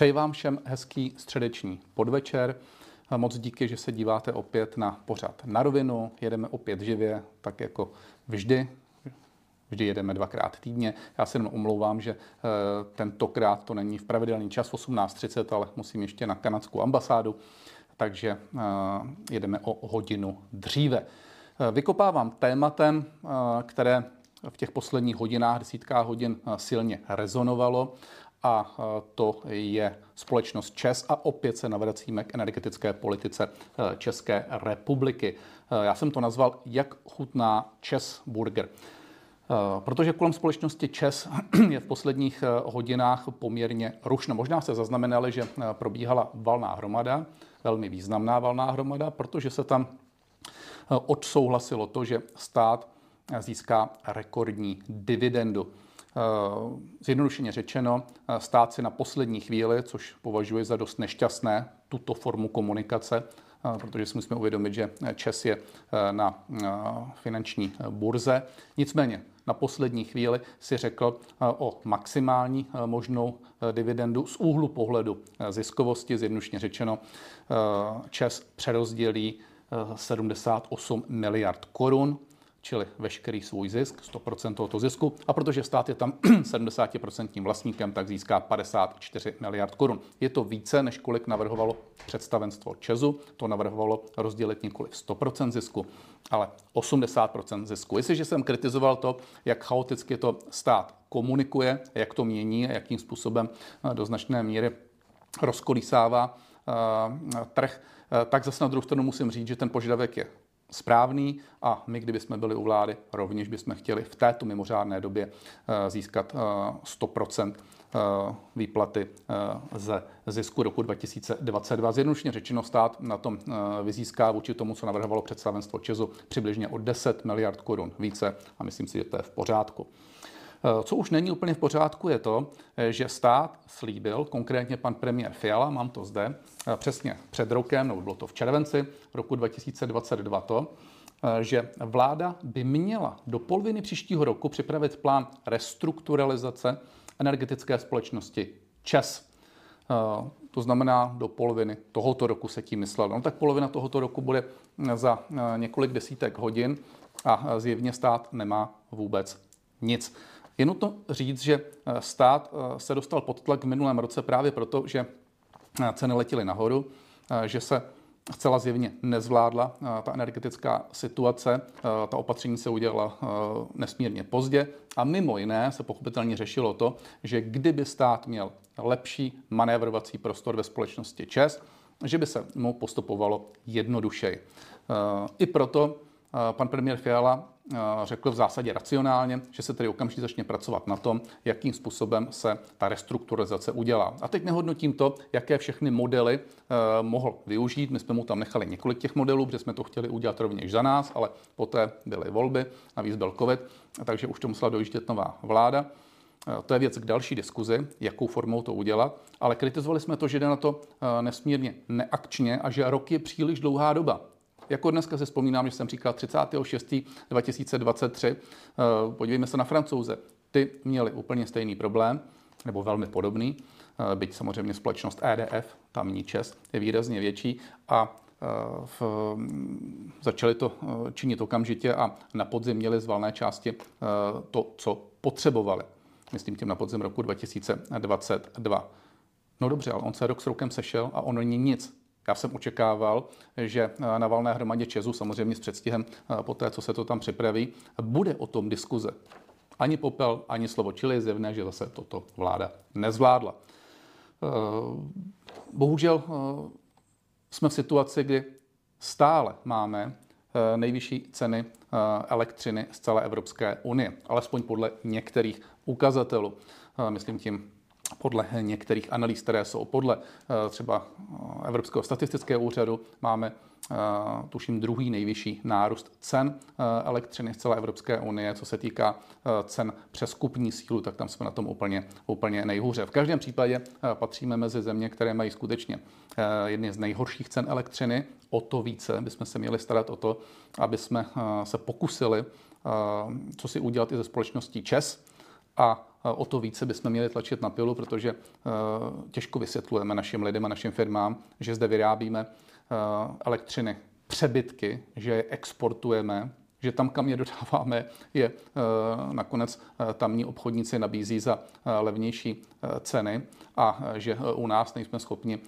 Přeji vám všem hezký středeční podvečer. Moc díky, že se díváte opět na pořad na rovinu. Jedeme opět živě, tak jako vždy. Vždy jedeme dvakrát týdně. Já se jenom omlouvám, že eh, tentokrát to není v pravidelný čas v 18.30, ale musím ještě na kanadskou ambasádu, takže eh, jedeme o hodinu dříve. Eh, vykopávám tématem, které v těch posledních hodinách, desítkách hodin silně rezonovalo a to je společnost ČES a opět se navracíme k energetické politice České republiky. Já jsem to nazval Jak chutná ČES burger. Protože kolem společnosti ČES je v posledních hodinách poměrně rušno. Možná se zaznamenali, že probíhala valná hromada, velmi významná valná hromada, protože se tam odsouhlasilo to, že stát získá rekordní dividendu. Eh, zjednodušeně řečeno, eh, stát si na poslední chvíli, což považuji za dost nešťastné, tuto formu komunikace, eh, protože si musíme uvědomit, že ČES je na finanční burze. Nicméně na poslední chvíli si řekl o maximální možnou dividendu z úhlu pohledu ziskovosti, zjednodušeně řečeno, ČES přerozdělí 78 miliard korun čili veškerý svůj zisk, 100% tohoto zisku. A protože stát je tam 70% vlastníkem, tak získá 54 miliard korun. Je to více, než kolik navrhovalo představenstvo Česu. To navrhovalo rozdělit nikoli 100% zisku, ale 80% zisku. Jestliže jsem kritizoval to, jak chaoticky to stát komunikuje, jak to mění a jakým způsobem eh, do značné míry rozkolísává uh, trh, uh, tak zase na druhou stranu musím říct, že ten požadavek je správný a my, kdybychom byli u vlády, rovněž bychom chtěli v této mimořádné době eh, získat 100% eh, eh, výplaty ze zisku roku 2022. Zjednodušeně řečeno stát na tom vyzíská vůči tomu, co navrhovalo představenstvo Česu, přibližně o 10 miliard korun více a myslím si, že to je v pořádku. Eh, co už není úplně v pořádku, je to, eh, že stát slíbil, konkrétně pan premiér Fiala, mám to zde, eh, přesně před rokem, nebo bylo to v červenci roku 2022 to, že vláda by měla do poloviny příštího roku připravit plán restrukturalizace energetické společnosti ČES. To znamená, do poloviny tohoto roku se tím myslelo. No tak polovina tohoto roku bude za několik desítek hodin a zjevně stát nemá vůbec nic. Je nutno říct, že eh, stát eh, se dostal pod tlak v minulém roce právě proto, že eh, ceny letěly nahoru, že se zcela zjevně nezvládla ta energetická situace. Ta opatření se udělala nesmírně pozdě a mimo jiné se pochopitelně řešilo to, že kdyby stát měl lepší manévrovací prostor ve společnosti ČES, že by se mu postupovalo jednodušeji. I proto pan premiér Fiala řekl v zásadě racionálně, že se tedy okamžitě začne pracovat na tom, jakým způsobem se ta restrukturalizace udělá. A teď nehodnotím to, jaké všechny modely eh, mohl využít. My jsme mu tam nechali několik těch modelů, protože jsme to chtěli udělat rovněž za nás, ale poté byly volby, navíc byl COVID, takže už to musela dojíždět nová vláda. Eh, to je věc k další diskuzi, jakou formou to udělat, ale kritizovali jsme to, že jde na to eh, nesmírně neakčně a že rok je příliš dlouhá doba. Jako dneska si vzpomínám, že jsem říkal 36. 2023. Eh, podívejme se na francouze. Ty měli úplně stejný problém, nebo velmi podobný, eh, byť samozřejmě společnost EDF, tamní čes, je výrazně větší a eh, v, začali to činit okamžitě a na podzim měli z valné části to, co potřebovali. Myslím tím na podzim roku 2022. No dobře, ale on se rok s rokem sešel a ono není nic. Já jsem očekával, že na valné hromadě Česu, samozřejmě s předstihem po té, co se to tam připraví, bude o tom diskuze. Ani popel, ani slovo, čili je zjevné, že zase toto vláda nezvládla. Eh, bohužel eh, jsme v situaci, kdy stále máme eh, nejvyšší ceny elektřiny z celé Evropské unie, alespoň podle některých ukazatelů. Myslím tím podle některých analýz, které jsou podle eh, třeba eh, Evropského statistického úřadu, máme eh, tuším druhý nejvyšší nárůst cen elektřiny z celé Evropské unie. Co se týká cen přes kupní sílu, tak tam jsme na tom úplně, úplně nejhůře. V každém případě patříme mezi země, které mají skutečně jedny z nejhorších cen elektřiny. O to více bychom se měli starat o to, aby jsme se pokusili co si udělat i ze společností ČES, a o to více bychom měli tlačit na pilu, protože těžko vysvětlujeme našim lidem a našim firmám, že zde vyrábíme elektřiny přebytky, že je exportujeme, že tam, kam je dodáváme, je nakonec tamní obchodníci nabízí za levnější ceny a že u nás nejsme schopni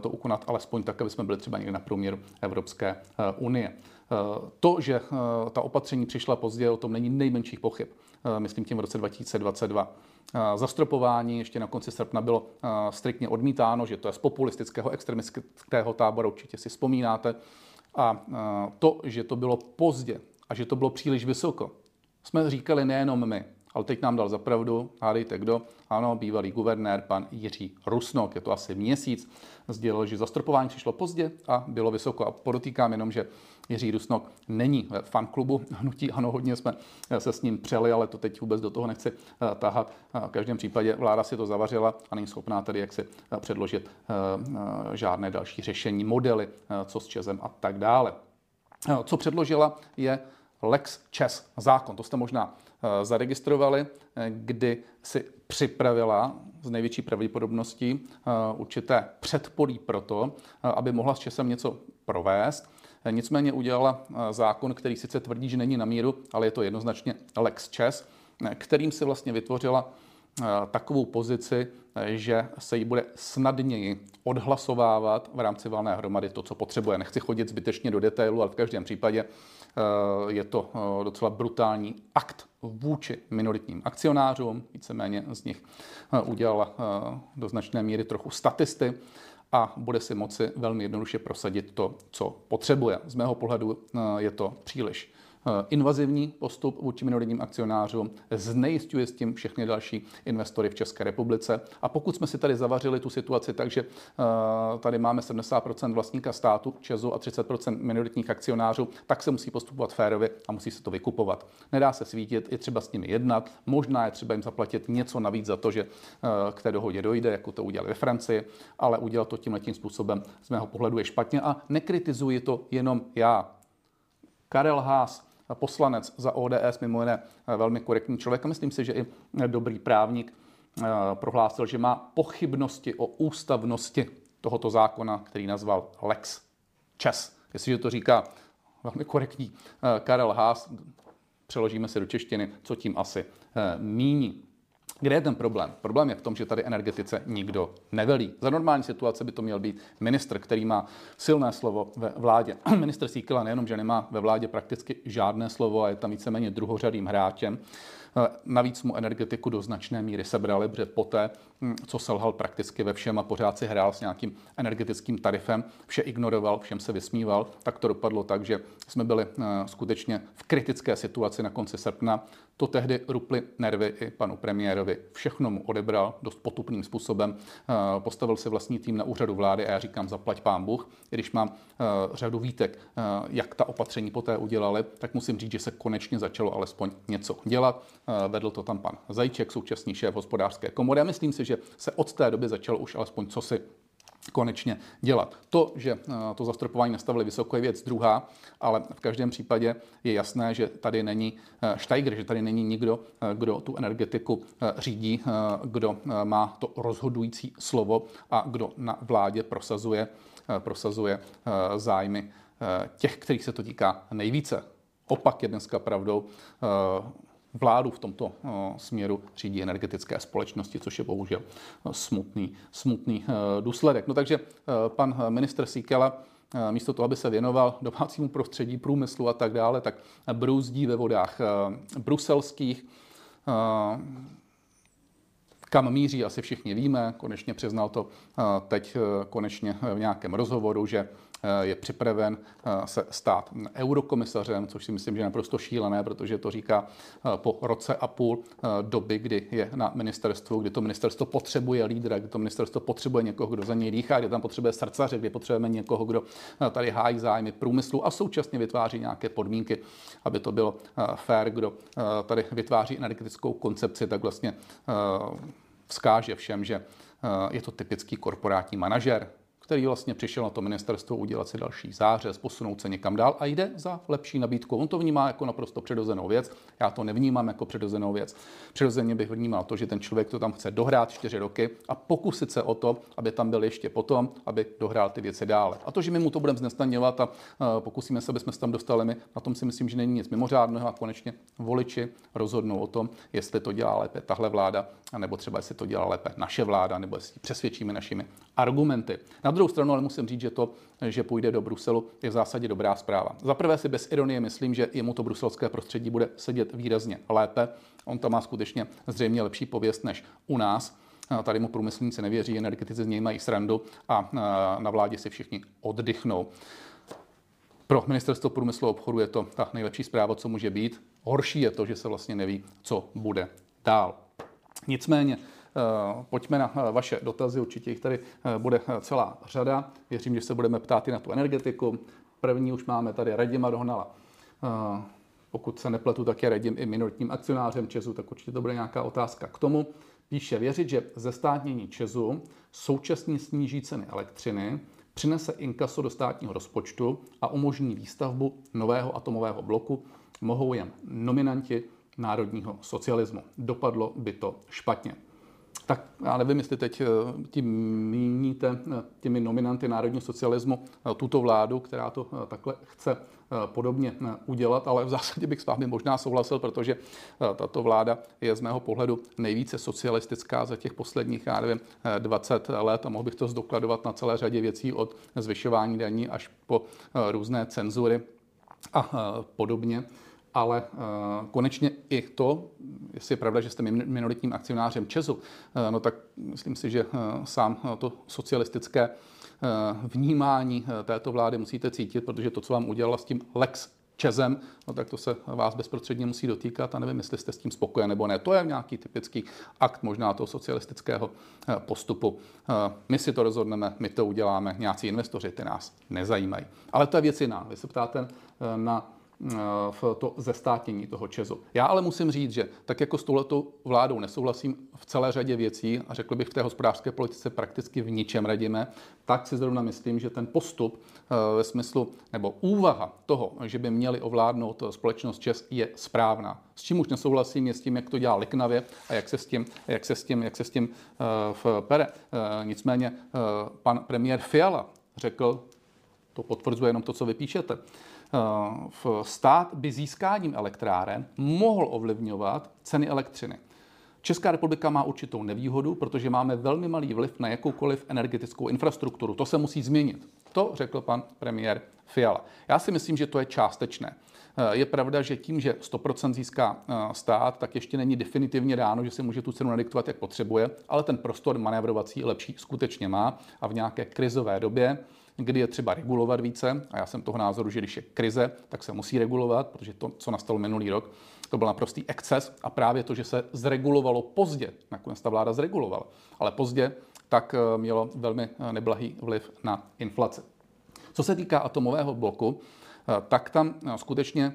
to ukonat alespoň tak, aby jsme byli třeba někde na průměru Evropské unie. To, že ta opatření přišla pozdě, o tom není nejmenších pochyb. Myslím tím v roce 2022. Zastropování ještě na konci srpna bylo striktně odmítáno, že to je z populistického extremistického tábora, určitě si vzpomínáte. A to, že to bylo pozdě a že to bylo příliš vysoko, jsme říkali nejenom my, ale teď nám dal zapravdu, hádejte kdo, ano, bývalý guvernér, pan Jiří Rusnok, je to asi měsíc, sdělil, že zastropování přišlo pozdě a bylo vysoko. A podotýkám jenom, že Jiří Rusnok není ve fanklubu hnutí, ano, hodně jsme se s ním přeli, ale to teď vůbec do toho nechci eh, tahat. V každém případě vláda si to zavařila a není schopná tedy jak si eh, předložit eh, žádné další řešení, modely, co s Česem a tak dále. Co předložila je Lex Čes zákon. To jste možná Eh, zaregistrovali, eh, kdy si připravila z největší pravděpodobností eh, určité předpolí pro to, aby mohla s Česem něco provést. Nicméně udělala zákon, který sice tvrdí, že není na míru, ale je to jednoznačně Lex Čes, kterým si vlastně vytvořila takovou pozici, že se jí bude snadněji odhlasovávat v rámci valné hromady to, co potřebuje. Nechci chodit zbytečně do detailu, ale v každém případě Eh, je to eh, docela brutální akt vůči minoritním akcionářům, víceméně z nich eh, udělala do značné míry trochu statisty a bude si moci velmi jednoduše prosadit to, co potřebuje. Z mého pohledu je to příliš Eh, invazivní postup vůči minoritním akcionářům, znejistuje s tím všechny další investory v České republice. A pokud jsme si tady zavařili tu situaci tak, že eh, tady máme 70% vlastníka státu Česu a 30% minoritních akcionářů, tak se musí postupovat férově a musí se to vykupovat. Nedá se svítit, je třeba s nimi jednat, možná je třeba jim zaplatit něco navíc za to, že eh, k té dohodě dojde, jako to udělali ve Francii, ale udělat to tím letím způsobem z mého pohledu je špatně a nekritizuji to jenom já. Karel Haas, poslanec za ODS, mimo jiné eh, velmi korektní člověk a myslím si, že i dobrý právník eh, prohlásil, že má pochybnosti o ústavnosti tohoto zákona, který nazval Lex Čes. Jestliže to říká velmi korektní eh, Karel Haas, přeložíme si do češtiny, co tím asi míní. Kde je ten problém? Problém je v tom, že tady energetice nikdo nevelí. Za normální situace by to měl být ministr, který má silné slovo ve vládě. minister Síkela nejenom, že nemá ve vládě prakticky žádné slovo a je tam víceméně druhořadým hráčem, Eh, navíc mu energetiku do značné míry sebrali, protože poté, hm, co selhal prakticky ve všem a pořád si hrál s nějakým energetickým tarifem, vše ignoroval, všem se vysmíval, tak to dopadlo tak, že jsme byli eh, skutečně v kritické situaci na konci srpna. To tehdy ruply nervy i panu premiérovi. Všechno mu odebral dost potupným způsobem. Eh, postavil si vlastní tým na úřadu vlády a já říkám zaplať pán Bůh. I když mám řadu výtek, jak ta opatření poté udělali, tak musím říct, že se konečně začalo alespoň něco dělat. Eh, vedl to tam pan Zajíček, současný šéf hospodářské komory. A myslím si, že se od té doby začalo už alespoň cosi konečně dělat. To, že eh, to zastropování nastavili vysoko, je věc druhá, ale v každém případě je jasné, že tady není Steiger, že tady není nikdo, eh, kdo tu energetiku řídí, kdo má to rozhodující slovo a kdo na vládě prosazuje, prosazuje zájmy těch, kterých se to týká nejvíce. Opak je dneska pravdou vládu v tomto eh, směru řídí energetické společnosti, což je bohužel eh, smutný, smutný eh, důsledek. No takže pan minister Síkela místo toho, aby se věnoval domácímu prostředí, průmyslu a tak dále, tak brůzdí ve vodách bruselských, kam míří, asi všichni víme, konečně přiznal to teď konečně v nějakém rozhovoru, že je připraven eh, se stát eurokomisařem, což si myslím, že je naprosto šílené, protože to říká eh, po roce a půl doby, kdy je na ministerstvu, kdy to ministerstvo potřebuje lídra, kdy to ministerstvo potřebuje někoho, kdo za něj dýchá, kdy tam potřebuje srdcaře, kdy potřebujeme někoho, kdo tady hájí zájmy průmyslu a současně vytváří nějaké podmínky, aby to bylo fair, kdo tady vytváří energetickou koncepci, tak vlastně vzkáže všem, že je to typický korporátní manažer, který vlastně přišel na to ministerstvo udělat si další zářez, posunout se někam dál a jde za lepší nabídkou. On to vnímá jako naprosto přirozenou věc. Já to nevnímám jako přirozenou věc. Přirozeně bych vnímal to, že ten člověk to tam chce dohrát čtyři roky a pokusit se o to, aby tam byl ještě potom, aby dohrál ty věci dále. A to, že my mu to budeme znesnaňovat a pokusíme se, aby jsme se tam dostali my, na tom si myslím, že není nic mimořádného a konečně voliči rozhodnou o tom, jestli to dělá lépe tahle vláda, nebo třeba jestli to dělá lépe naše vláda, nebo jestli přesvědčíme našimi argumenty. Na druhou stranu ale musím říct, že to, že půjde do Bruselu, je v zásadě dobrá zpráva. Za prvé si bez ironie myslím, že jemu to bruselské prostředí bude sedět výrazně lépe. On tam má skutečně zřejmě lepší pověst než u nás. Tady mu průmyslníci nevěří, energetici z něj mají srandu a na vládě si všichni oddychnou. Pro ministerstvo průmyslu a obchodu je to ta nejlepší zpráva, co může být. Horší je to, že se vlastně neví, co bude dál. Nicméně, pojďme na eh, vaše dotazy, určitě jich tady eh, bude celá řada. Věřím, že se budeme ptát i na tu energetiku. První už máme tady Radima Dohnala. Pokud se nepletu, tak je Radim i minoritním akcionářem Česu, tak určitě to bude nějaká otázka k tomu. Píše, věřit, že zestátnění Česu současně sníží ceny elektřiny, přinese inkaso do státního rozpočtu a umožní výstavbu nového atomového bloku, mohou jen nominanti národního socialismu. Dopadlo by to špatně. Tak já nevím, jestli teď eh, tím míníte eh, těmi nominanty národního socialismu eh, tuto vládu, která to takhle chce podobně udělat, ale v zásadě bych s vámi možná souhlasil, protože tato vláda je z mého pohledu nejvíce socialistická za těch posledních, já nevím, 20 let a mohl bych to zdokladovat na celé řadě věcí od zvyšování daní až po různé cenzury a podobně ale uh, konečně i to, jestli je pravda, že jste minoritním akcionářem Česu, uh, no tak myslím si, že uh, sám to socialistické vnímání této vlády musíte cítit, protože to, co vám udělala s tím Lex Čezem, no tak to se vás bezprostředně musí dotýkat a nevím, jestli jste s tím spokojen nebo ne. To je nějaký typický akt možná toho socialistického postupu. My si to rozhodneme, my to uděláme, nějací investoři ty nás nezajímají. Ale to je věc jiná. Vy se ptáte na v to zestátnění toho Česu. Já ale musím říct, že tak jako s touhletou vládou nesouhlasím v celé řadě věcí a řekl bych v té hospodářské politice prakticky v ničem radíme, tak si zrovna myslím, že ten postup eh, ve smyslu nebo úvaha toho, že by měli ovládnout společnost Čes, je správná. S čím už nesouhlasím, je s tím, jak to dělá Liknavě a jak se s tím, jak se s tím, jak se s tím uh, v pere. Nicméně pan premiér Fiala řekl, to potvrzuje jenom to, co vy píšete, v stát by získáním elektráren mohl ovlivňovat ceny elektřiny. Česká republika má určitou nevýhodu, protože máme velmi malý vliv na jakoukoliv energetickou infrastrukturu. To se musí změnit. To řekl pan premiér Fiala. Já si myslím, že to je částečné. Je pravda, že tím, že 100% získá eh, stát, tak ještě není definitivně dáno, že si může tu cenu nadiktovat, jak potřebuje, ale ten prostor manévrovací lepší skutečně má a v nějaké krizové době kdy je třeba regulovat více. A já jsem toho názoru, že když je krize, tak se musí regulovat, protože to, co nastalo minulý rok, to byl naprostý exces a právě to, že se zregulovalo pozdě, nakonec ta vláda zregulovala, ale pozdě, tak eh, mělo velmi eh, neblahý vliv na inflaci. Co se týká atomového bloku, eh, tak tam skutečně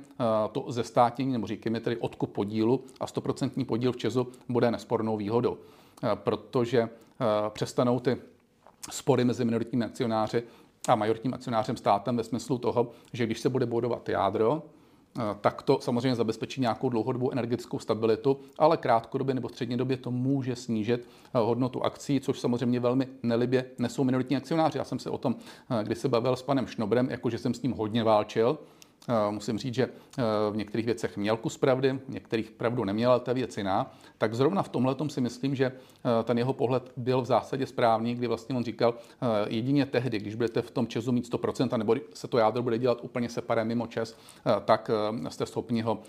to zestátnění, nebo říkáme tedy odkup podílu a 100% podíl v Česu bude nespornou výhodou, protože přestanou ty spory mezi minoritními akcionáři a majoritním akcionářem státem ve smyslu toho, že když se bude budovat jádro, eh, tak to samozřejmě zabezpečí nějakou dlouhodobou energetickou stabilitu, ale krátkodobě nebo střednědobě to může snížit eh, hodnotu akcí, což samozřejmě velmi nelibě nesou minoritní akcionáři. Já jsem se o tom, eh, když se bavil s panem Šnobrem, jakože jsem s ním hodně válčil, musím říct, že eh, v některých věcech měl kus pravdy, v některých pravdu neměl, ale ta věc jiná. Tak zrovna v tomhle si myslím, že eh, ten jeho pohled byl v zásadě správný, kdy vlastně on říkal, jedině tehdy, když budete v tom Česu mít 100%, nebo se to jádro bude dělat úplně separé mimo Čes, tak jste schopni ho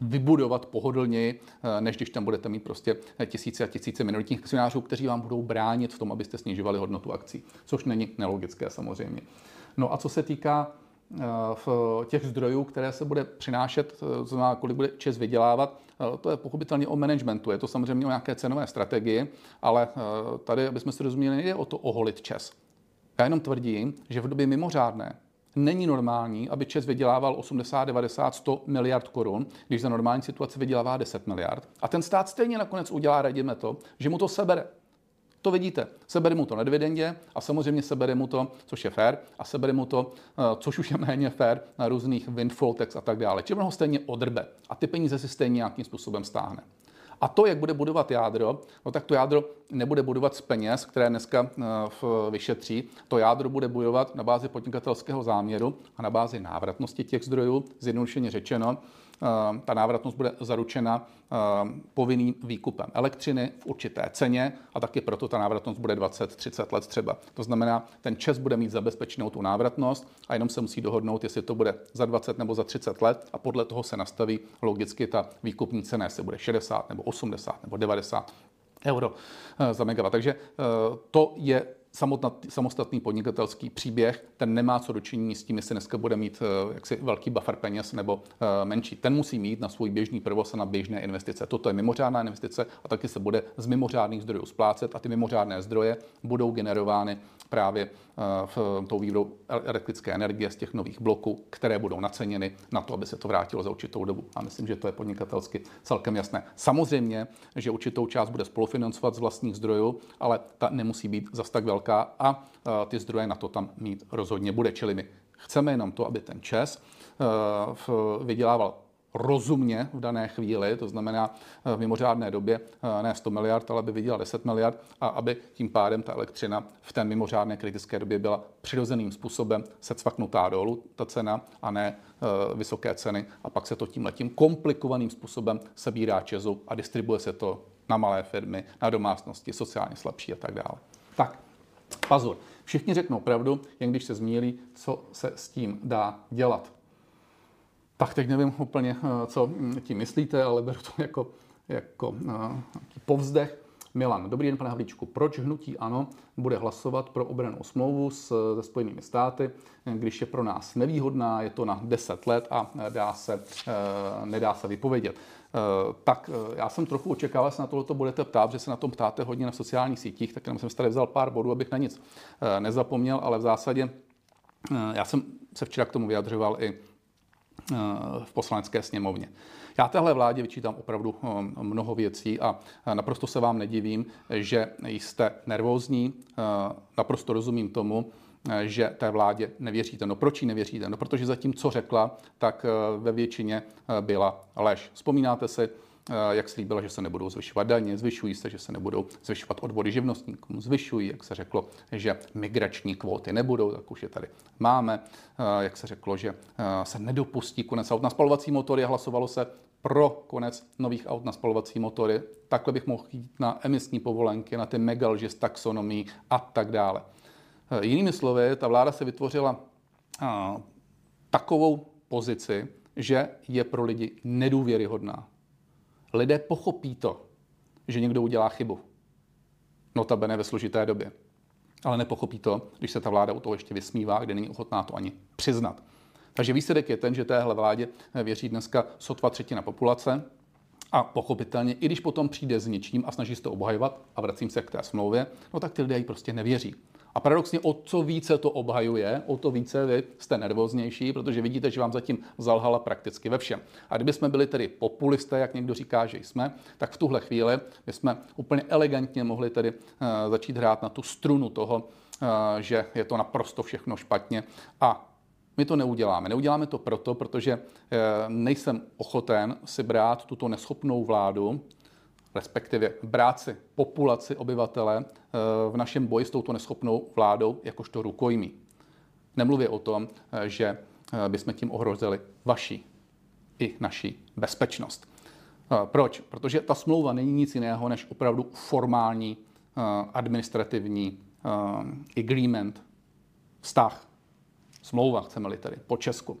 vybudovat pohodlněji, než když tam budete mít prostě tisíce a tisíce minoritních akcionářů, kteří vám budou bránit v tom, abyste snižovali hodnotu akcí, což není nelogické samozřejmě. No a co se týká Eh, v těch zdrojů, které se bude přinášet, eh, znamená, kolik bude ČES vydělávat, eh, to je pochopitelně o managementu, je to samozřejmě o nějaké cenové strategii, ale tady, aby jsme si rozuměli, nejde o to oholit ČES. Já jenom tvrdím, že v době mimořádné není normální, aby ČES vydělával 80, 90, 100 miliard korun, když za normální situaci vydělává 10 miliard. A ten stát stejně nakonec udělá, radíme to, že mu to sebere. To vidíte. Sebere mu to na dividendě a samozřejmě sebere mu to, což je fair, a sebere mu to, eh, což už je méně fair, na různých windfall tax a tak dále. Čili ho stejně odrbe a ty peníze si stejně nějakým způsobem stáhne. A to, jak bude budovat jádro, no tak to jádro nebude budovat z peněz, které dneska eh, vyšetří. To jádro bude budovat na bázi podnikatelského záměru a na bázi návratnosti těch zdrojů, zjednodušeně řečeno. Eh, ta návratnost bude zaručena eh, povinným výkupem elektřiny v určité ceně a taky proto ta návratnost bude 20-30 let třeba. To znamená, ten ČES bude mít zabezpečenou tu návratnost a jenom se musí dohodnout, jestli to bude za 20 nebo za 30 let a podle toho se nastaví logicky ta výkupní cena, jestli bude 60 nebo 80 nebo 90 euro eh, za megawatt. Takže to je samostatný podnikatelský příběh, ten nemá co dočinění s tím, jestli dneska bude mít eh, jaksi velký buffer peněz nebo eh, menší. Ten musí mít na svůj běžný provoz a na běžné investice. Toto je mimořádná investice a taky se bude z mimořádných zdrojů splácet a ty mimořádné zdroje budou generovány právě eh, v tou výrobou elektrické energie z těch nových bloků, které budou naceněny na to, aby se to vrátilo za určitou dobu. A myslím, že to je podnikatelsky celkem jasné. Samozřejmě, že určitou část bude spolufinancovat z vlastních zdrojů, ale ta nemusí být zas tak velká a eh, ty zdroje na to tam mít rozhodně bude. Čili my chceme jenom to, aby ten ČES eh, vydělával rozumně v dané chvíli, to znamená eh, v mimořádné době ne 100 miliard, ale by vydělal 10 miliard a aby tím pádem ta elektřina v té mimořádné kritické době byla přirozeným způsobem se cvaknutá dolů, ta cena, a ne vysoké ceny a pak se to tím letím komplikovaným způsobem sebírá Česu a distribuje se to na malé firmy, na domácnosti, sociálně slabší a tak dále. Tak, pozor. Všichni řeknou pravdu, jen když se zmílí, co se s tím dá dělat. Tak teď nevím úplně, eh, co tím myslíte, ale beru to jako, jako uh, povzdech. Milan, dobrý den, pane Havlíčku. Proč hnutí ANO bude hlasovat pro obranou smlouvu s, se Spojenými státy, když je pro nás nevýhodná, je to na 10 let a dá se, uh, nedá se vypovědět? Uh, tak uh, já jsem trochu očekával, že se na tohle budete ptát, že se na tom ptáte hodně na sociálních sítích, tak jenom jsem si tady vzal pár bodů, abych na nic nezapomněl, ale v zásadě já jsem se včera k tomu vyjadřoval i v poslanecké sněmovně. Já téhle vládě vyčítám opravdu eh, mnoho věcí a eh, naprosto se vám nedivím, že jste nervózní, eh, naprosto rozumím tomu, že té vládě nevěříte. No proč jí nevěříte? No protože zatím, co řekla, tak ve většině byla lež. Vzpomínáte si, Eh, jak slíbila, že se nebudou zvyšovat daně, zvyšují se, že se nebudou zvyšovat odvody živnostníkům, zvyšují, jak se řeklo, že migrační kvóty nebudou, tak už je tady máme, eh, jak se řeklo, že eh, se nedopustí konec aut na spalovací motory a hlasovalo se pro konec nových aut na spalovací motory. Takhle bych mohl jít na emisní povolenky, na ty megalži z taxonomí a tak dále. Jinými slovy, ta vláda se vytvořila takovou pozici, že je pro lidi nedůvěryhodná lidé pochopí to, že někdo udělá chybu. Notabene ve složité době. Ale nepochopí to, když se ta vláda u toho ještě vysmívá, kde není ochotná to ani přiznat. Takže výsledek je ten, že téhle vládě věří dneska sotva třetina populace a pochopitelně, i když potom přijde s něčím a snaží se to obhajovat a vracím se k té smlouvě, no tak ty lidé ji prostě nevěří. A paradoxně o co více to obhajuje, o to více vy jste nervóznější, protože vidíte, že vám zatím zalhala prakticky ve všem. A kdyby jsme byli tedy populisté, jak někdo říká, že jsme, tak v tuhle chvíli bychom úplně elegantně mohli tedy uh, začít hrát na tu strunu toho, uh, že je to naprosto všechno špatně a my to neuděláme. Neuděláme to proto, protože uh, nejsem ochoten si brát tuto neschopnou vládu, respektive bráci populaci obyvatele eh, v našem boji s touto neschopnou vládou jakožto rukojmí. Nemluvě o tom, eh, že eh, bychom tím ohrozili vaši i naší bezpečnost. Proč? Protože ta smlouva není nic jiného než opravdu formální administrativní agreement, vztah, smlouva, chceme-li tedy, po Česku,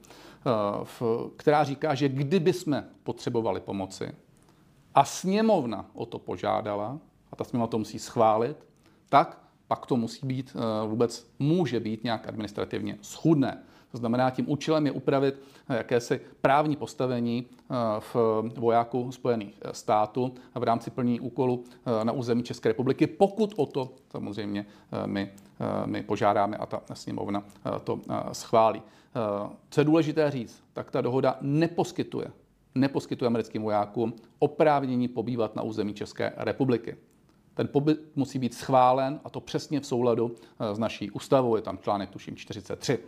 která říká, že kdyby jsme potřebovali pomoci, a sněmovna o to požádala, a ta sněmovna to musí schválit, tak pak to musí být eh, vůbec, může být nějak administrativně schudné. To znamená, tím účelem je upravit eh, jakési právní postavení eh, v vojáku Spojených států v rámci plnění úkolu na území České republiky, pokud o to samozřejmě my, my požádáme a ta sněmovna to schválí. Co je důležité říct, tak ta dohoda neposkytuje neposkytuje americkým vojákům oprávnění pobývat na území České republiky. Ten pobyt musí být schválen a to přesně v souladu s naší ústavou. Je tam článek, tuším, 43.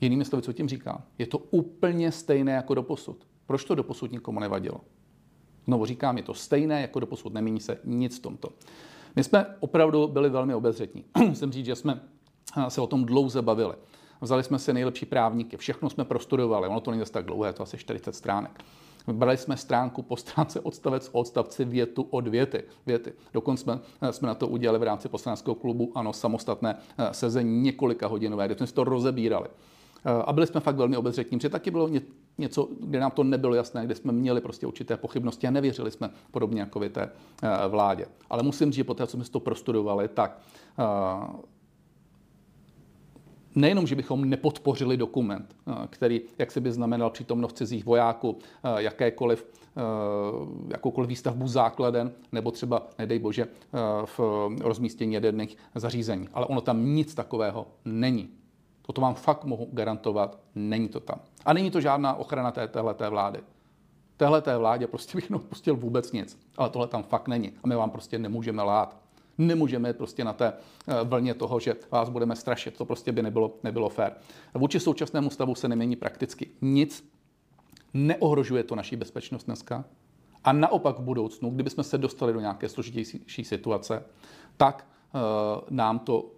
Jinými slovy, co tím říkám? Je to úplně stejné jako do posud. Proč to do posud nikomu nevadilo? Znovu říkám, je to stejné jako do posud, nemění se nic v tomto. My jsme opravdu byli velmi obezřetní. Musím říct, že jsme se o tom dlouze bavili. Vzali jsme si nejlepší právníky, všechno jsme prostudovali, ono to není zase tak dlouhé, to asi 40 stránek. Vybrali jsme stránku po stránce odstavec o odstavci větu od věty. věty. Dokonce jsme, jsme na to udělali v rámci poslaneckého klubu, ano, samostatné eh, sezení několika hodinové, kde jsme to rozebírali. Eh, a byli jsme fakt velmi obezřetní, protože taky bylo něco, kde nám to nebylo jasné, kde jsme měli prostě určité pochybnosti a nevěřili jsme podobně jako vy té eh, vládě. Ale musím říct, že po té, co jsme to prostudovali, tak nejenom, že bychom nepodpořili dokument, který jak se by znamenal přítomnost cizích vojáků, jakékoliv, jakoukoliv výstavbu základen, nebo třeba, nedej bože, v rozmístění jaderných zařízení. Ale ono tam nic takového není. Toto vám fakt mohu garantovat, není to tam. A není to žádná ochrana té, téhleté vlády. Téhle té vládě prostě bych neodpustil vůbec nic. Ale tohle tam fakt není. A my vám prostě nemůžeme lát. Nemůžeme prostě na té eh, vlně toho, že vás budeme strašit. To prostě by nebylo, nebylo fér. Vůči současnému stavu se nemění prakticky nic. Neohrožuje to naší bezpečnost dneska. A naopak v budoucnu, kdybychom se dostali do nějaké složitější situace, tak uh, nám to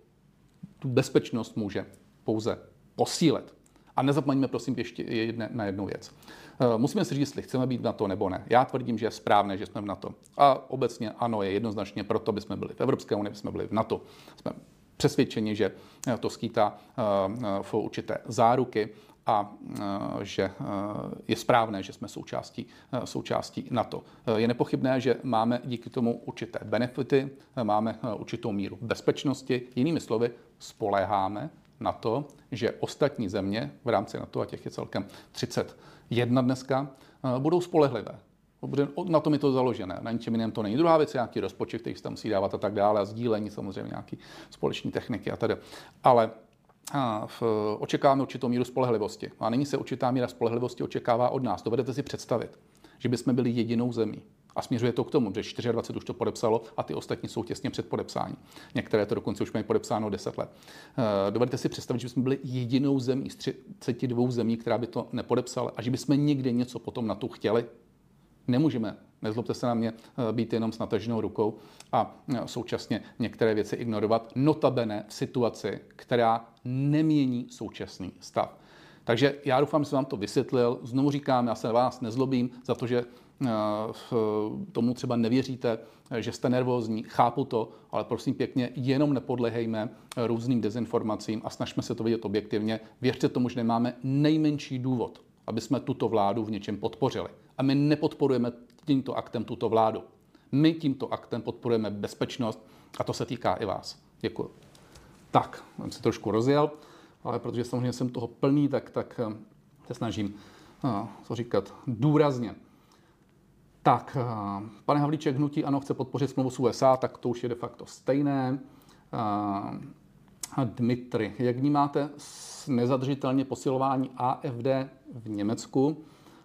tu bezpečnost může pouze posílit. A nezapomeňme prosím ještě na jednu věc. Eh, musíme si říct, jestli chceme být na to nebo ne. Já tvrdím, že je správné, že jsme v NATO. A obecně ano, je jednoznačně proto, aby jsme byli v Evropské unii, aby jsme byli v NATO. Jsme přesvědčeni, že eh, to skýtá eh, v určité záruky a že je správné, že jsme součástí, součástí NATO. Je nepochybné, že máme díky tomu určité benefity, máme určitou míru bezpečnosti. Jinými slovy, spoléháme na to, že ostatní země v rámci NATO, a těch je celkem 31 dneska, eh, budou spolehlivé. Na tom je to založené, na ničem jiném to není. Druhá věc je nějaký rozpočet, který se tam musí dávat a tak dále, a sdílení samozřejmě nějaký společní techniky a tedy. Ale a v, očekáváme určitou míru spolehlivosti. A nyní se určitá míra spolehlivosti očekává od nás. Dovedete si představit, že bychom byli jedinou zemí, a směřuje to k tomu, že 24 už to podepsalo a ty ostatní jsou těsně před podepsání. Některé to dokonce už mají podepsáno 10 let. Eh, dovedete si představit, že bychom byli jedinou zemí z 32 zemí, která by to nepodepsala a že bychom někde něco potom na to chtěli? Nemůžeme, nezlobte se na mě, eh, být jenom s nataženou rukou a eh, současně některé věci ignorovat, notabene v situaci, která nemění současný stav. Takže já doufám, že jsem vám to vysvětlil. Znovu říkám, já se na vás nezlobím za to, že tomu třeba nevěříte, že jste nervózní, chápu to, ale prosím pěkně, jenom nepodlehejme různým dezinformacím a snažme se to vidět objektivně. Věřte tomu, že nemáme nejmenší důvod, aby jsme tuto vládu v něčem podpořili. A my nepodporujeme tímto aktem tuto vládu. My tímto aktem podporujeme bezpečnost a to se týká i vás. Děkuji. Tak, jsem se trošku rozjel, ale protože samozřejmě jsem toho plný, tak, tak eh, se snažím, co říkat, důrazně. Tak, eh, pane Havlíček, hnutí ano, chce podpořit smlouvu s USA, tak to už je de facto stejné. A Dmitry, jak vnímáte nezadržitelně posilování AFD v Německu?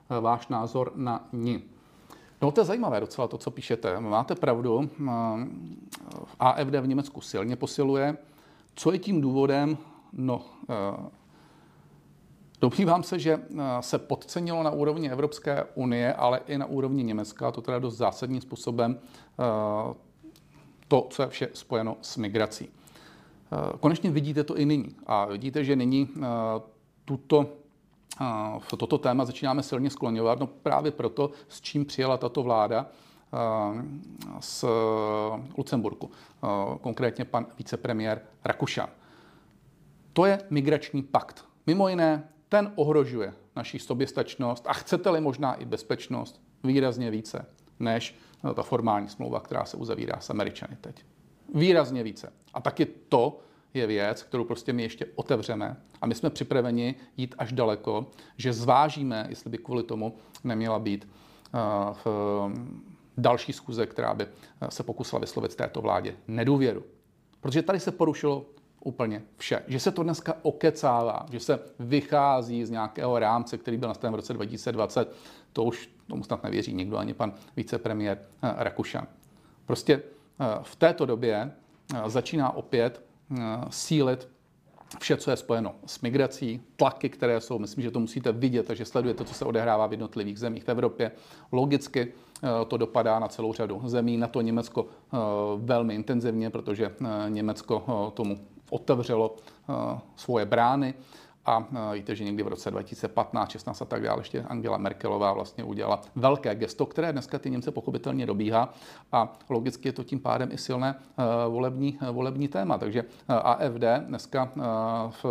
Eh, váš názor na ní? No to je zajímavé docela to, co píšete. Máte pravdu, eh, AFD v Německu silně posiluje. Co je tím důvodem? No, Domnívám se, že eh, se podcenilo na úrovni Evropské unie, ale i na úrovni Německa, to teda dost zásadním způsobem, eh, to, co je vše spojeno s migrací. Eh, konečně vidíte to i nyní. A vidíte, že nyní tuto, toto téma začínáme silně skloňovat, no právě proto, s čím přijela tato vláda z Lucemburku, konkrétně pan vicepremiér Rakušan. To je migrační pakt. Mimo jiné ten ohrožuje naší soběstačnost a chcete-li možná i bezpečnost výrazně více než no, ta formální smlouva, která se uzavírá s Američany teď. Výrazně více. A taky to je věc, kterou prostě my ještě otevřeme a my jsme připraveni jít až daleko, že zvážíme, jestli by kvůli tomu neměla být uh, v další schůze, která by uh, se pokusila vyslovit této vládě nedůvěru. Protože tady se porušilo úplně vše. Že se to dneska okecává, že se vychází z nějakého rámce, který byl nastaven v roce 2020, to už tomu snad nevěří nikdo, ani pan vicepremiér eh, Rakušan. Prostě v této době začíná opět sílit vše, co je spojeno s migrací, tlaky, které jsou, myslím, že to musíte vidět, takže sledujete, co se odehrává v jednotlivých zemích v Evropě. Logicky to dopadá na celou řadu zemí, na to Německo velmi intenzivně, protože Německo tomu otevřelo svoje brány a víte, že někdy v roce 2015, 16 a tak dále ještě Angela Merkelová vlastně udělala velké gesto, které dneska ty Němce pochopitelně dobíhá a logicky je to tím pádem i silné volební, volební téma. Takže AFD dneska v,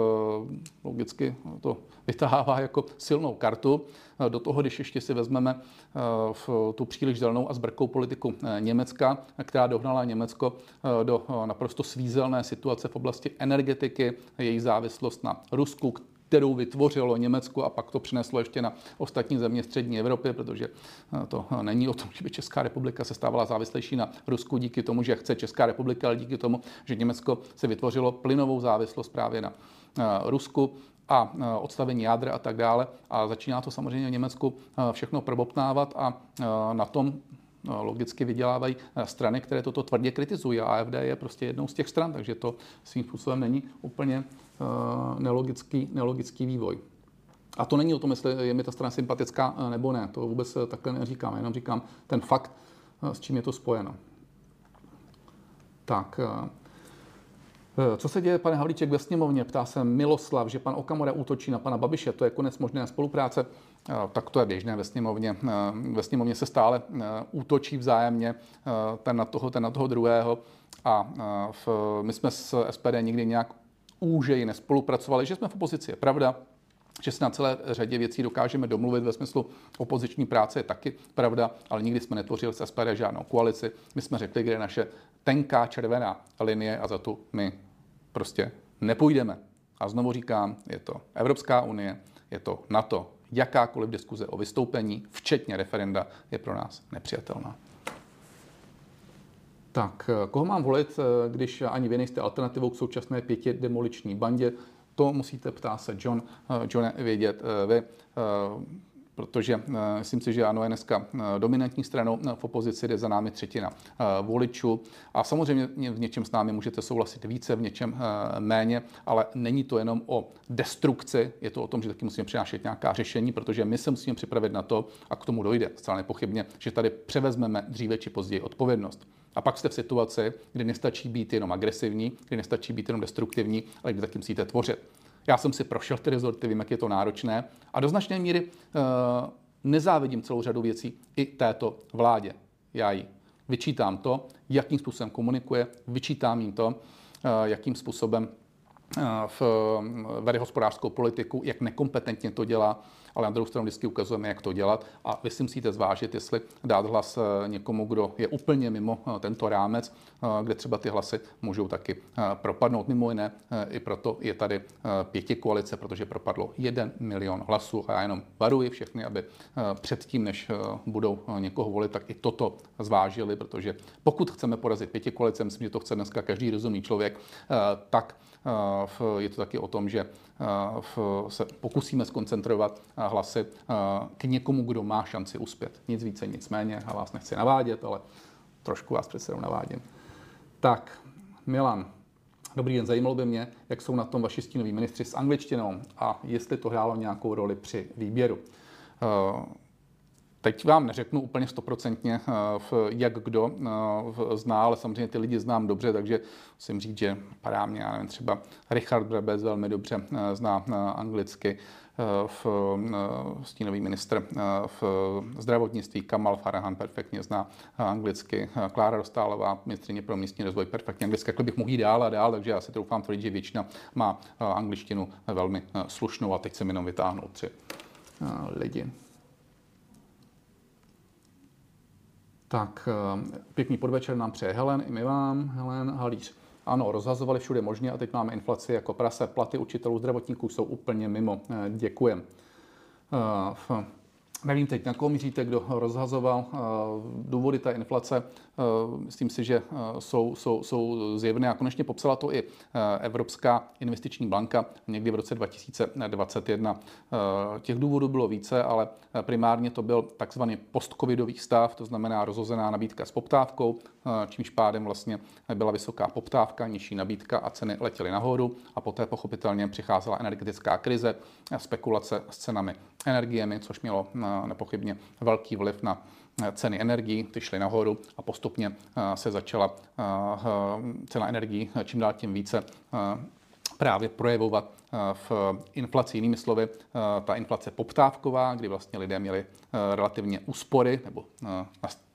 logicky to vytahává jako silnou kartu. Do toho, když ještě si vezmeme v tu příliš zelenou a zbrkou politiku Německa, která dohnala Německo do naprosto svízelné situace v oblasti energetiky, její závislost na Rusku, kterou vytvořilo Německo a pak to přineslo ještě na ostatní země střední Evropy, protože eh, to není o tom, že by Česká republika se stávala závislejší na Rusku díky tomu, že chce Česká republika, ale díky tomu, že Německo se vytvořilo plynovou závislost právě na eh, Rusku a eh, odstavení jádra a tak dále. A začíná to samozřejmě v Německu všechno probopnávat a na tom logicky vydělávají strany, které toto tvrdě kritizují. A AFD je prostě jednou z těch stran, takže to svým způsobem není úplně nelogický, nelogický vývoj. A to není o tom, jestli je mi ta strana sympatická nebo ne. To vůbec takhle neříkám. Jenom říkám ten fakt, s čím je to spojeno. Tak, co se děje, pane Havlíček, ve sněmovně? Ptá se Miloslav, že pan Okamura útočí na pana Babiše. To je konec možné spolupráce. Tak to je běžné ve sněmovně. Ve sněmovně se stále útočí vzájemně ten na toho, ten na toho druhého. A v, my jsme s SPD nikdy nějak úžeji nespolupracovali, že jsme v opozici, je pravda, že se na celé řadě věcí dokážeme domluvit ve smyslu opoziční práce je taky pravda, ale nikdy jsme netvořili s SPD žádnou koalici. My jsme řekli, kde je naše tenká červená linie a za tu my prostě nepůjdeme. A znovu říkám, je to Evropská unie, je to NATO. Jakákoliv diskuze o vystoupení, včetně referenda, je pro nás nepřijatelná. Tak, koho mám volit, eh, když ani vy nejste alternativou k současné pěti demoliční bandě? To musíte ptát se John, eh, John vědět vy, protože myslím si, že ano je dneska dominantní stranou v opozici, jde za námi třetina voličů a samozřejmě v něčem s námi můžete souhlasit více, v něčem méně, ale není to jenom o destrukci, je to o tom, že taky musíme přinášet nějaká řešení, protože my se musíme připravit na to, a k tomu dojde zcela nepochybně, že tady převezmeme dříve či později odpovědnost. A pak jste v situaci, kdy nestačí být jenom agresivní, kdy nestačí být jenom destruktivní, ale kdy taky musíte tvořit. Já jsem si prošel ty rezorty, vím, jak je to náročné a do značné míry uh, nezávidím celou řadu věcí i této vládě. Já ji vyčítám to, jakým způsobem komunikuje, vyčítám jim to, uh, jakým způsobem v, vede hospodářskou politiku, jak nekompetentně to dělá, ale na druhou stranu vždycky ukazujeme, jak to dělat a vy si musíte zvážit, jestli dát hlas eh, někomu, kdo je úplně mimo eh, tento rámec, eh, kde třeba ty hlasy můžou taky propadnout. Mimo jiné i proto je tady pěti koalice, protože propadlo jeden milion hlasů a já jenom varuji všechny, aby předtím, než budou někoho volit, tak i toto zvážili, protože pokud chceme porazit pěti koalice, myslím, že to chce dneska každý rozumný člověk, tak je to taky o tom, že se pokusíme skoncentrovat hlasy k někomu, kdo má šanci uspět. Nic více, nic méně. A vás nechci navádět, ale trošku vás přece navádím. Tak, Milan, Dobrý den, zajímalo by mě, jak jsou na tom vaši stínoví ministři s angličtinou a jestli to hrálo nějakou roli při výběru. Teď vám neřeknu úplně stoprocentně, eh, jak kdo eh, zná, ale samozřejmě ty lidi znám dobře, takže musím říct, že padá mě, já nevím, třeba Richard Brabec velmi dobře eh, zná anglicky, v stínový ministr v zdravotnictví Kamal Farahan perfektně zná anglicky, Klára Dostálová, ministrině pro místní rozvoj perfektně anglicky, jak bych mohl jít dál a dál, takže já si troufám tvrdit, že většina má angličtinu velmi slušnou a teď jsem jenom vytáhnul tři lidi. Tak, eh, pěkný podvečer nám přeje Helen, i my vám, Helen Halíř. Ano, rozhazovali všude možně a teď máme inflaci jako prase. Platy učitelů, zdravotníků jsou úplně mimo. Eh, děkujem. Nevím teď, na koho míříte, kdo rozhazoval eh, důvody té inflace. Eh, myslím si, že eh, jsou, jsou, jsou zjevné a konečně popsala to i Evropská investiční banka někdy v roce 2021. Těch důvodů bylo více, ale primárně to byl takzvaný postcovidový stav, to znamená rozhozená nabídka s poptávkou, čímž pádem vlastně byla vysoká poptávka, nižší nabídka a ceny letěly nahoru a poté pochopitelně přicházela energetická krize, spekulace s cenami energiemi, což mělo nepochybně velký vliv na ceny energií, ty šly nahoru a postupně se začala cena energií čím dál tím více právě projevovat v inflaci. Jinými slovy, ta inflace poptávková, kdy vlastně lidé měli relativně úspory nebo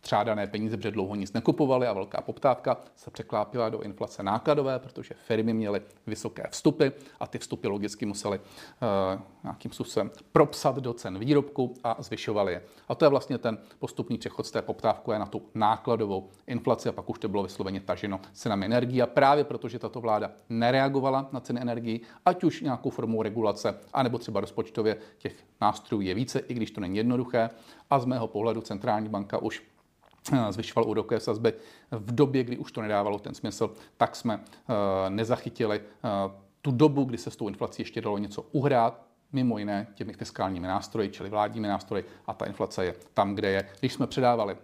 střádané peníze, protože dlouho nic nekupovali a velká poptávka se překlápila do inflace nákladové, protože firmy měly vysoké vstupy a ty vstupy logicky musely uh, nějakým způsobem propsat do cen výrobku a zvyšovali je. A to je vlastně ten postupný přechod z té poptávkové na tu nákladovou inflaci a pak už to bylo vysloveně taženo cenami energií a právě protože tato vláda nereagovala na ceny energií, ať už nějakou formou regulace, anebo třeba rozpočtově těch nástrojů je více, i když to není jednoduché. A z mého pohledu centrální banka už Eh, zvyšoval úrokové sazby v době, kdy už to nedávalo ten smysl, tak jsme eh, nezachytili eh, tu dobu, kdy se s tou inflací ještě dalo něco uhrát, mimo jiné těmi fiskálními nástroji, čili vládními nástroji a ta inflace je tam, kde je. Když jsme předávali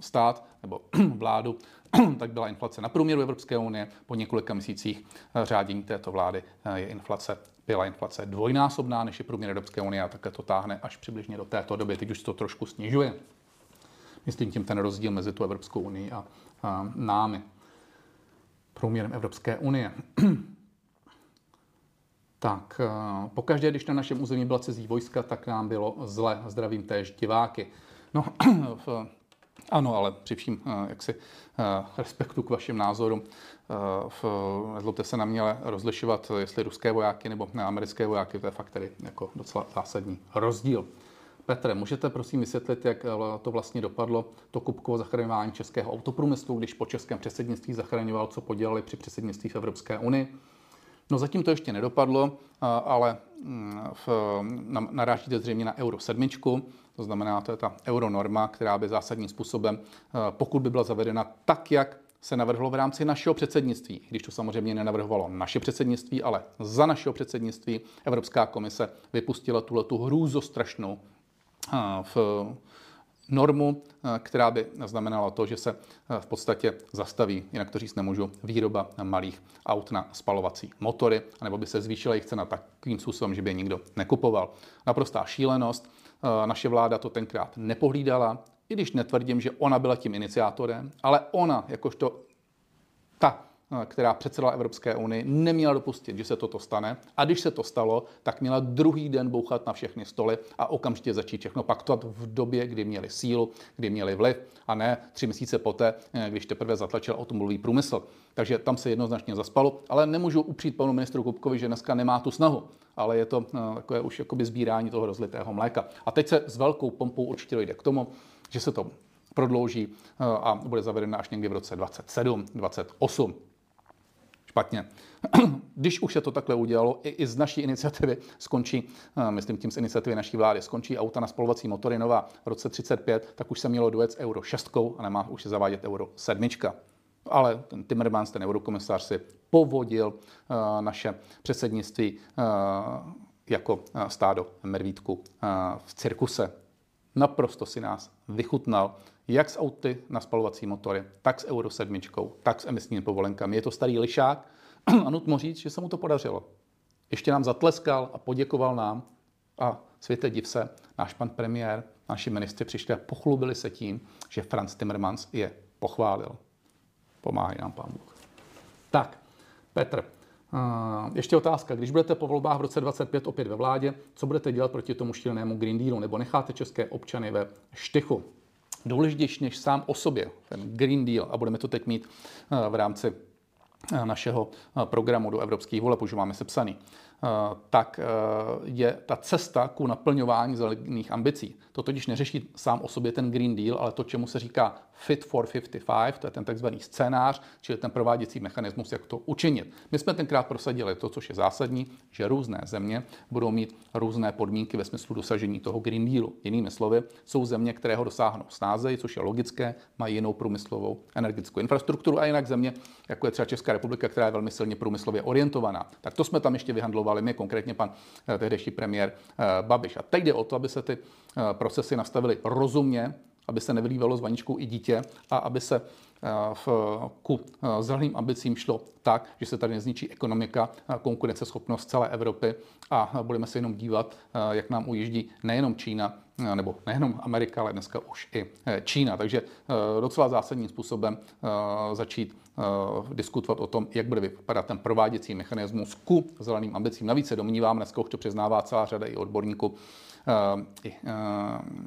stát nebo vládu, tak byla inflace na průměru Evropské unie. Po několika měsících řádění této vlády je inflace byla inflace dvojnásobná než je průměr Evropské unie a také to táhne až přibližně do této doby. Teď už to trošku snižuje myslím tím ten rozdíl mezi tu Evropskou unii a, a námi, průměrem Evropské unie. tak pokaždé, když na našem území byla cizí vojska, tak nám bylo zle. Zdravím též diváky. No, v, ano, ale při vším jaksi respektu k vašim názorům, nezlobte se na mě, ale rozlišovat, jestli ruské vojáky nebo americké vojáky, to je fakt tedy jako docela zásadní rozdíl. Petre, můžete prosím vysvětlit, jak eh, to vlastně dopadlo, to kupkovo zachraňování českého autoprůmyslu, když po českém předsednictví zachraňoval, co podělali při předsednictví v Evropské unii? No zatím to ještě nedopadlo, eh, ale mm, v, narážíte zřejmě na Euro 7, to znamená, to je ta euronorma, která by zásadním způsobem, eh, pokud by byla zavedena tak, jak se navrhlo v rámci našeho předsednictví, když to samozřejmě nenavrhovalo naše předsednictví, ale za našeho předsednictví Evropská komise vypustila tuhle tu hrůzostrašnou v normu, která by znamenala to, že se v podstatě zastaví, jinak to říct nemůžu, výroba malých aut na spalovací motory, nebo by se zvýšila jejich cena takovým způsobem, že by je nikdo nekupoval. Naprostá šílenost. Naše vláda to tenkrát nepohlídala, i když netvrdím, že ona byla tím iniciátorem, ale ona, jakožto ta která předsedala Evropské unii, neměla dopustit, že se toto stane. A když se to stalo, tak měla druhý den bouchat na všechny stoly a okamžitě začít všechno paktovat v době, kdy měli sílu, kdy měli vliv a ne tři měsíce poté, eh, když teprve zatlačil automobilový průmysl. Takže tam se jednoznačně zaspalo, ale nemůžu upřít panu ministru Kupkovi, že dneska nemá tu snahu, ale je to eh, takové už jakoby sbírání toho rozlitého mléka. A teď se s velkou pompou určitě dojde k tomu, že se to prodlouží eh, a bude zavedeno až někdy v roce 27, 28 špatně. Když už se to takhle udělalo, i, i z naší iniciativy skončí, eh, myslím tím z iniciativy naší vlády, skončí auta na spalovací motory nová v roce 35, tak už se mělo dojet s euro 6 a nemá už se zavádět euro 7. Ale ten Timmermans, ten eurokomisář, si povodil uh, naše předsednictví uh, jako stádo medvídku uh, v cirkuse. Naprosto si nás vychutnal jak s auty na spalovací motory, tak s Euro 7, tak s emisními povolenkami. Je to starý lišák a nutno říct, že se mu to podařilo. Ještě nám zatleskal a poděkoval nám a světe div se, náš pan premiér, naši ministři přišli a pochlubili se tím, že Franz Timmermans je pochválil. Pomáhá nám pán Bůh. Tak, Petr, ještě otázka. Když budete po volbách v roce 25 opět ve vládě, co budete dělat proti tomu šílenému Green Dealu? Nebo necháte české občany ve štychu? Důležitější než sám o sobě, ten Green Deal, a budeme to teď mít eh, v rámci eh, našeho eh, programu do evropských voleb, už máme sepsaný. Tak je ta cesta ku naplňování zelených ambicí. To totiž neřeší sám o sobě ten Green Deal, ale to, čemu se říká Fit for 55, to je ten takzvaný scénář, čili ten prováděcí mechanismus, jak to učinit. My jsme tenkrát prosadili to, což je zásadní, že různé země budou mít různé podmínky ve smyslu dosažení toho Green Dealu. Jinými slovy, jsou země, které ho dosáhnou snázeji, což je logické, mají jinou průmyslovou energetickou infrastrukturu a jinak země, jako je třeba Česká republika, která je velmi silně průmyslově orientovaná. Tak to jsme tam ještě vyhandlovali my, konkrétně pan eh, tehdejší premiér eh, Babiš. A teď jde o to, aby se ty eh, procesy nastavily rozumně, aby se nevylívalo s vaničkou i dítě a aby se v, ku zeleným ambicím šlo tak, že se tady nezničí ekonomika, konkurenceschopnost celé Evropy a budeme se jenom dívat, jak nám ujíždí nejenom Čína, nebo nejenom Amerika, ale dneska už i Čína. Takže docela zásadním způsobem začít diskutovat o tom, jak bude vypadat ten prováděcí mechanismus ku zeleným ambicím. Navíc se domnívám, dneska už to přiznává celá řada i odborníků, i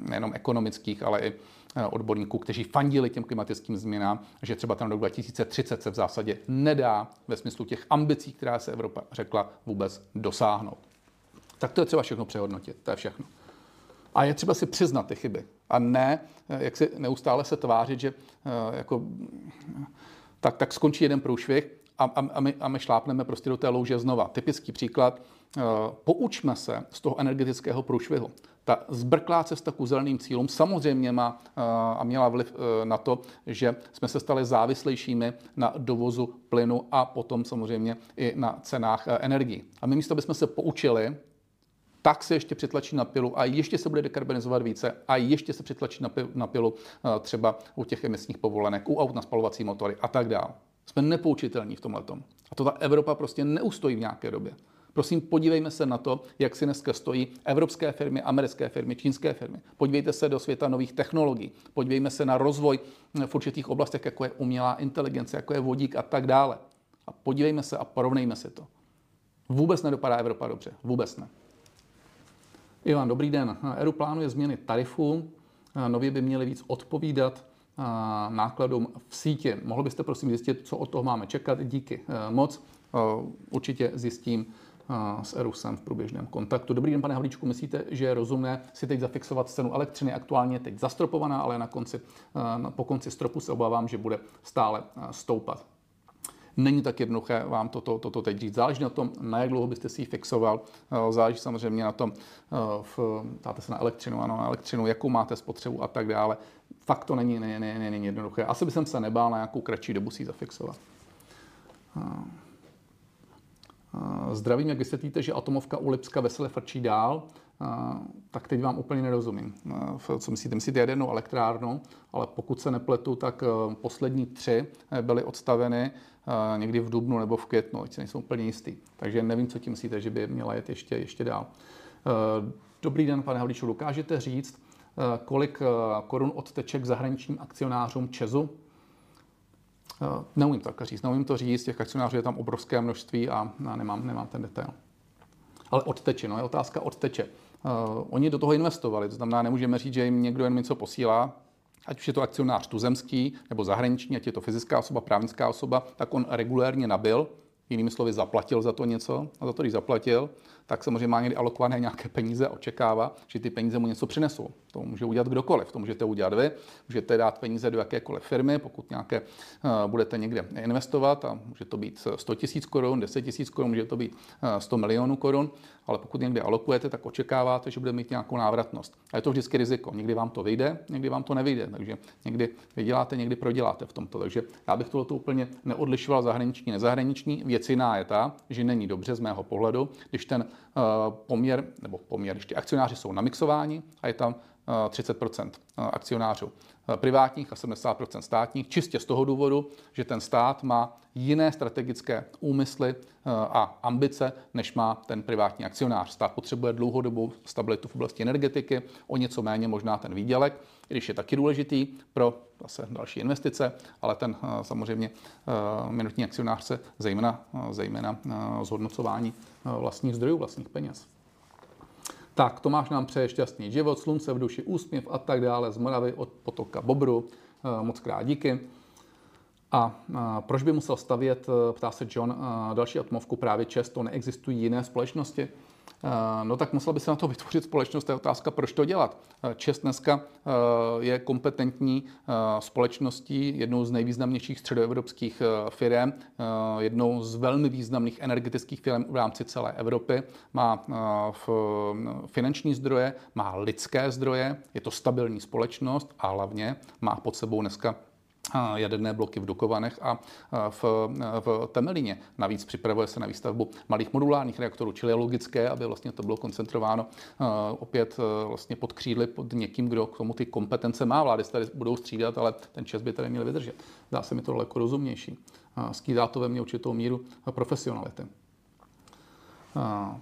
nejenom ekonomických, ale i odborníků, kteří fandili těm klimatickým změnám, že třeba ten rok 2030 se v zásadě nedá ve smyslu těch ambicí, která se Evropa řekla, vůbec dosáhnout. Tak to je třeba všechno přehodnotit, to je všechno. A je třeba si přiznat ty chyby. A ne, jak si neustále se tvářit, že jako, tak, tak skončí jeden průšvih a, a, a, my, a my šlápneme prostě do té louže znova. Typický příklad, poučme se z toho energetického průšvihu. Ta zbrklá cesta k zeleným cílům samozřejmě má a měla vliv e, na to, že jsme se stali závislejšími na dovozu plynu a potom samozřejmě i na cenách e, energií. A my místo, bychom se poučili, tak se ještě přitlačí na pilu a ještě se bude dekarbonizovat více a ještě se přitlačí na pilu, na pilu třeba u těch emisních povolenek, u aut na spalovací motory a tak dále. Jsme nepoučitelní v tomhle. A to ta Evropa prostě neustojí v nějaké době. Prosím, podívejme se na to, jak si dneska stojí evropské firmy, americké firmy, čínské firmy. Podívejte se do světa nových technologií. Podívejme se na rozvoj v určitých oblastech, jako je umělá inteligence, jako je vodík a tak dále. A podívejme se a porovnejme si to. Vůbec nedopadá Evropa dobře. Vůbec ne. Ivan, dobrý den. Eru plánuje změny tarifů. Nově by měly víc odpovídat nákladům v síti. Mohl byste prosím zjistit, co od toho máme čekat? Díky eh, moc. Eh, určitě zjistím s Erusem v průběžném kontaktu. Dobrý den, pane Havlíčku, myslíte, že je rozumné si teď zafixovat cenu elektřiny? Aktuálně je teď zastropovaná, ale na konci, po konci stropu se obávám, že bude stále stoupat. Není tak jednoduché vám toto, toto teď říct. Záleží na tom, na jak dlouho byste si ji fixoval. Záleží samozřejmě na tom, v, dáte se na elektřinu, ano, na elektřinu, jakou máte spotřebu a tak dále. Fakt to není, není, není, není jednoduché. Asi bych se nebál na nějakou kratší dobu si ji zafixovat. Zdravím, jak vysvětlíte, že atomovka u Lipska vesele frčí dál, tak teď vám úplně nerozumím. Co myslíte? Myslíte jadernou elektrárnu, ale pokud se nepletu, tak poslední tři byly odstaveny někdy v dubnu nebo v květnu, ať nejsou úplně jistý. Takže nevím, co tím myslíte, že by měla jet ještě, ještě dál. Dobrý den, pane Havlíču, dokážete říct, kolik korun odteče k zahraničním akcionářům Česu? Eh, neumím to tak říct, neumím to říct, těch akcionářů je tam obrovské množství a nemám, nemám ten detail. Ale odteče, no je otázka odteče. Uh, oni do toho investovali, to znamená, nemůžeme říct, že jim někdo jen něco posílá, ať už je to akcionář tuzemský nebo zahraniční, ať je to fyzická osoba, právnická osoba, tak on regulérně nabil, jinými slovy zaplatil za to něco a za to, když zaplatil, tak samozřejmě má někdy alokované nějaké peníze a očekává, že ty peníze mu něco přinesou. To může udělat kdokoliv. To můžete udělat vy, můžete dát peníze do jakékoliv firmy, pokud nějaké uh, budete někde investovat a může to být 100 tisíc korun, 10 tisíc korun, může to být uh, 100 milionů korun, ale pokud někde alokujete, tak očekáváte, že bude mít nějakou návratnost. A je to vždycky riziko. Někdy vám to vyjde, někdy vám to nevyjde. Takže někdy vyděláte, někdy proděláte v tomto. Takže já bych tohle úplně neodlišoval zahraniční, nezahraniční. Věc jiná je ta, že není dobře z mého pohledu, když ten poměr, nebo poměr, když ty akcionáři jsou namixováni a je tam 30% akcionářů privátních a 70% státních, čistě z toho důvodu, že ten stát má jiné strategické úmysly a ambice, než má ten privátní akcionář. Stát potřebuje dlouhodobou stabilitu v oblasti energetiky, o něco méně možná ten výdělek, i když je taky důležitý pro zase další investice, ale ten samozřejmě minutní akcionář se zejména, zejména zhodnocování vlastních zdrojů, vlastních peněz. Tak, Tomáš nám přeje šťastný život, slunce v duši, úsměv a tak dále z Moravy od potoka Bobru. Eh, moc krát díky. A, a proč by musel stavět, eh, ptá se John, eh, další atomovku právě često neexistují jiné společnosti? Eh, no tak musela by se na to vytvořit společnost. To je otázka, proč to dělat. Eh, Čest dneska eh, je kompetentní společností, jednou z nejvýznamnějších středoevropských firm, jednou z velmi významných energetických firm v rámci celé Evropy. Má finanční zdroje, má lidské zdroje, je to stabilní společnost a hlavně má pod sebou dneska jaderné bloky v Dukovanech a v, v Temelíně. Navíc připravuje se na výstavbu malých modulárních reaktorů, čili je logické, aby vlastně to bylo koncentrováno opět vlastně pod křídly pod někým, kdo k tomu ty kompetence má. Vlády se tady budou střídat, ale ten čas by tady měl vydržet. Dá se mi to daleko rozumnější. Skýdá to ve mně určitou míru profesionality.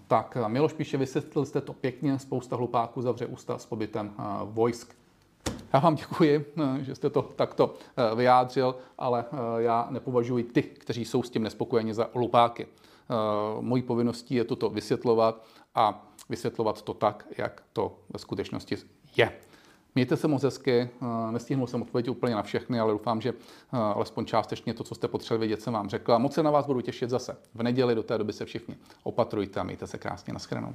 Tak, Miloš píše, vysvětlil jste to pěkně, spousta hlupáků zavře ústa s pobytem vojsk. Já vám děkuji, eh, že jste to takto eh, vyjádřil, ale eh, já nepovažuji ty, kteří jsou s tím nespokojeni za lupáky. Mojí povinností je toto vysvětlovat a vysvětlovat to tak, jak to ve skutečnosti je. Mějte se moc hezky, nestihnul jsem odpovědět úplně na všechny, ale doufám, že alespoň částečně to, co jste potřebovali vědět, jsem vám řekl. A moc se na vás budu těšit zase v neděli, do té doby se všichni opatrujte a mějte se krásně, naschledanou.